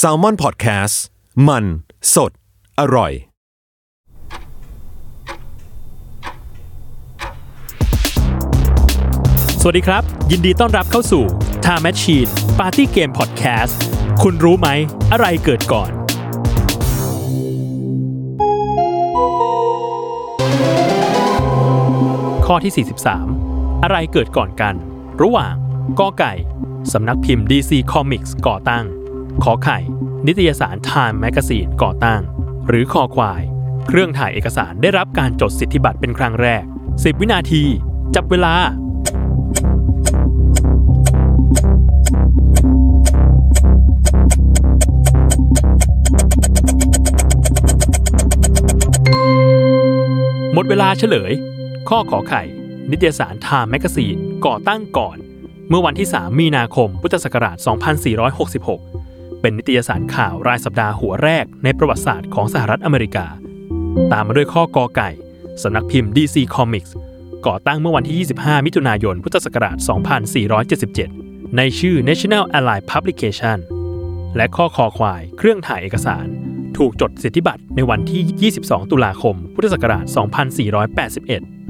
s a l ม o n PODCAST มัน สด อร่อย สวัสดีครับ ยินดีต้อนรับเข้าสู่ Time Machine Party Game Podcast คุณรู้ไหม อะไรเกิดก่อน ข้อที่ 43 อะไรเกิดก่อนกัน ระหว่างกอไก่ สำนักพิมพ์ DC Comics ก่อตั้ง ขอไข่ นิตยสาร Time Magazine ก่อตั้ง หรือคอควาย เครื่องถ่ายเอกสารได้รับการจดสิทธิบัตรเป็นครั้งแรก 10 วินาที จับเวลาหมดเวลาเฉลย ข้อขอไข่ นิตยสาร Time Magazine ก่อตั้งก่อน เมื่อวันที่ 3 มีนาคม พุทธศักราช 2466 เป็นนิตยสารข่าวรายสัปดาห์หัวแรกในประวัติศาสตร์ของสหรัฐอเมริกา ตามมาด้วยข้อกอไก่ สำนักพิมพ์ DC Comics ก่อตั้งเมื่อวันที่ 25 มิถุนายน พุทธศักราช 2477 ในชื่อ National Allied Publication และข้อคอควาย เครื่องถ่ายเอกสาร ถูกจดสิทธิบัตรในวันที่ 22 ตุลาคม พุทธศักราช 2481